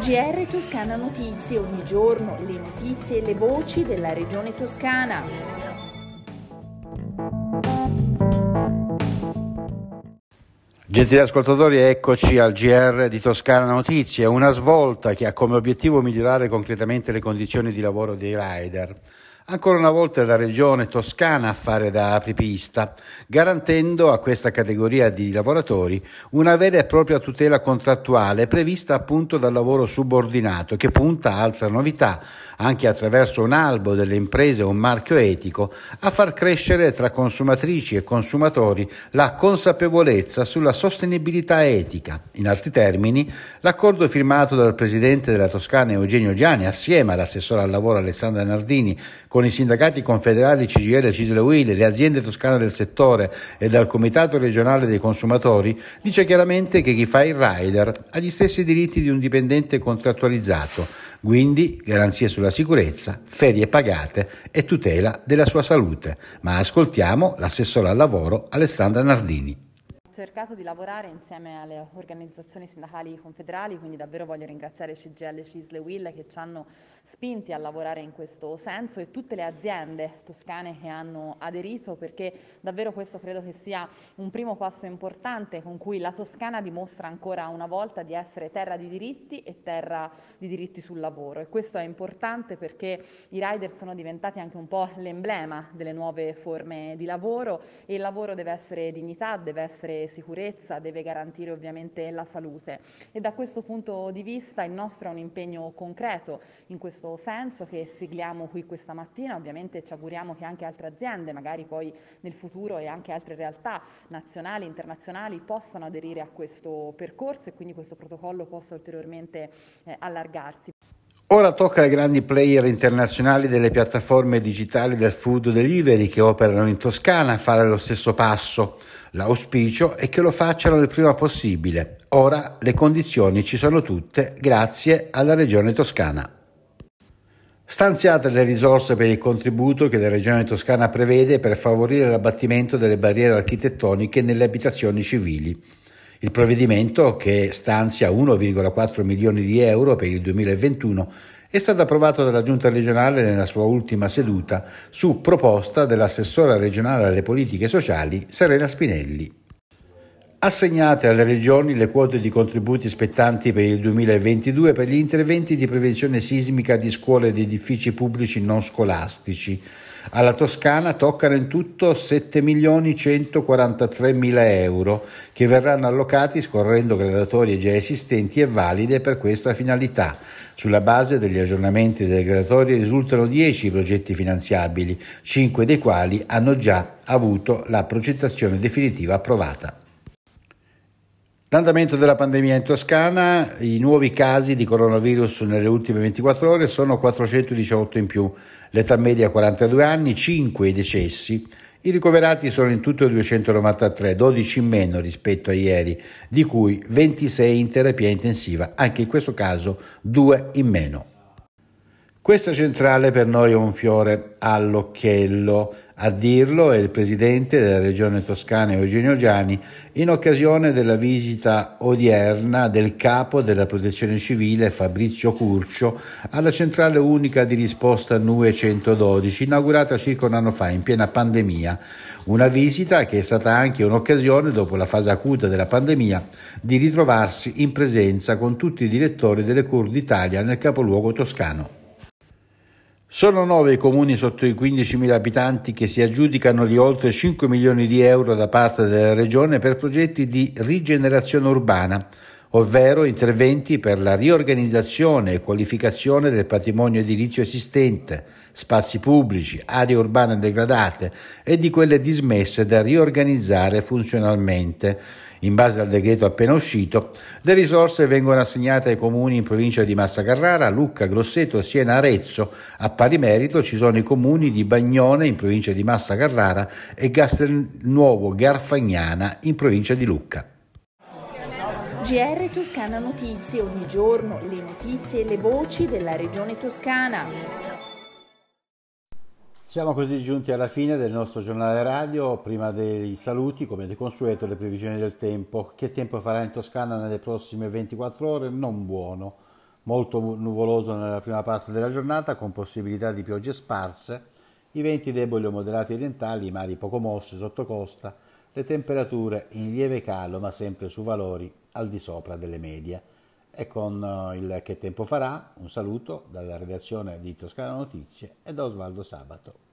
GR Toscana Notizie, ogni giorno le notizie e le voci della regione toscana. Gentili ascoltatori, eccoci al GR di Toscana Notizie, una svolta che ha come obiettivo migliorare concretamente le condizioni di lavoro dei rider. Ancora una volta la regione toscana a fare da apripista, garantendo a questa categoria di lavoratori una vera e propria tutela contrattuale prevista appunto dal lavoro subordinato, che punta altra novità, anche attraverso un albo delle imprese o un marchio etico, a far crescere tra consumatrici e consumatori la consapevolezza sulla sostenibilità etica. In altri termini, l'accordo firmato dal presidente della Toscana Eugenio Giani assieme all'assessore al lavoro Alessandra Nardini con i sindacati confederali CGL, Cisle Will, le aziende toscane del settore e dal Comitato regionale dei consumatori, dice chiaramente che chi fa il rider ha gli stessi diritti di un dipendente contrattualizzato, quindi garanzie sulla sicurezza, ferie pagate e tutela della sua salute. Ma ascoltiamo l'assessore al lavoro Alessandra Nardini cercato di lavorare insieme alle organizzazioni sindacali confederali, quindi davvero voglio ringraziare CGL, Cisle, Will che ci hanno spinti a lavorare in questo senso e tutte le aziende toscane che hanno aderito perché davvero questo credo che sia un primo passo importante con cui la Toscana dimostra ancora una volta di essere terra di diritti e terra di diritti sul lavoro. E questo è importante perché i rider sono diventati anche un po' l'emblema delle nuove forme di lavoro e il lavoro deve essere dignità, deve essere sicurezza, deve garantire ovviamente la salute e da questo punto di vista il nostro è un impegno concreto in questo senso che sigliamo qui questa mattina. Ovviamente ci auguriamo che anche altre aziende, magari poi nel futuro e anche altre realtà nazionali internazionali possano aderire a questo percorso e quindi questo protocollo possa ulteriormente eh, allargarsi. Ora tocca ai grandi player internazionali delle piattaforme digitali del food delivery che operano in Toscana fare lo stesso passo. L'auspicio è che lo facciano il prima possibile. Ora le condizioni ci sono tutte grazie alla Regione Toscana. Stanziate le risorse per il contributo che la Regione Toscana prevede per favorire l'abbattimento delle barriere architettoniche nelle abitazioni civili. Il provvedimento, che stanzia 1,4 milioni di euro per il 2021, è stato approvato dalla Giunta regionale nella sua ultima seduta su proposta dell'assessora regionale alle politiche sociali Serena Spinelli. Assegnate alle regioni le quote di contributi spettanti per il 2022 per gli interventi di prevenzione sismica di scuole ed edifici pubblici non scolastici. Alla Toscana toccano in tutto 7 milioni 143 mila euro che verranno allocati scorrendo gradatorie già esistenti e valide per questa finalità. Sulla base degli aggiornamenti delle gradatorie risultano 10 progetti finanziabili, 5 dei quali hanno già avuto la progettazione definitiva approvata. L'andamento della pandemia in Toscana, i nuovi casi di coronavirus nelle ultime 24 ore sono 418 in più, l'età media 42 anni, 5 i decessi, i ricoverati sono in tutto 293, 12 in meno rispetto a ieri, di cui 26 in terapia intensiva, anche in questo caso 2 in meno. Questa centrale per noi è un fiore all'occhiello, a dirlo è il presidente della regione toscana Eugenio Giani in occasione della visita odierna del capo della protezione civile Fabrizio Curcio alla centrale unica di risposta NUE 112 inaugurata circa un anno fa in piena pandemia. Una visita che è stata anche un'occasione, dopo la fase acuta della pandemia, di ritrovarsi in presenza con tutti i direttori delle CUR d'Italia nel capoluogo toscano. Sono nove i comuni sotto i 15.000 abitanti che si aggiudicano di oltre 5 milioni di euro da parte della Regione per progetti di rigenerazione urbana, ovvero interventi per la riorganizzazione e qualificazione del patrimonio edilizio esistente, spazi pubblici, aree urbane degradate e di quelle dismesse da riorganizzare funzionalmente in base al decreto appena uscito, le risorse vengono assegnate ai comuni in provincia di Massa Carrara, Lucca, Grosseto, Siena, Arezzo. A pari merito ci sono i comuni di Bagnone in provincia di Massa Carrara e Castelnuovo Garfagnana in provincia di Lucca. GR Toscana Notizie, ogni giorno le notizie e le voci della regione toscana. Siamo così giunti alla fine del nostro giornale radio, prima dei saluti come di consueto le previsioni del tempo. Che tempo farà in Toscana nelle prossime 24 ore? Non buono. molto nuvoloso nella prima parte della giornata con possibilità di piogge sparse, i venti deboli o moderati orientali, i mari poco mossi sotto costa, le temperature in lieve calo ma sempre su valori al di sopra delle medie. E con eh, il Che tempo farà un saluto dalla redazione di Toscana Notizie e da Osvaldo Sabato.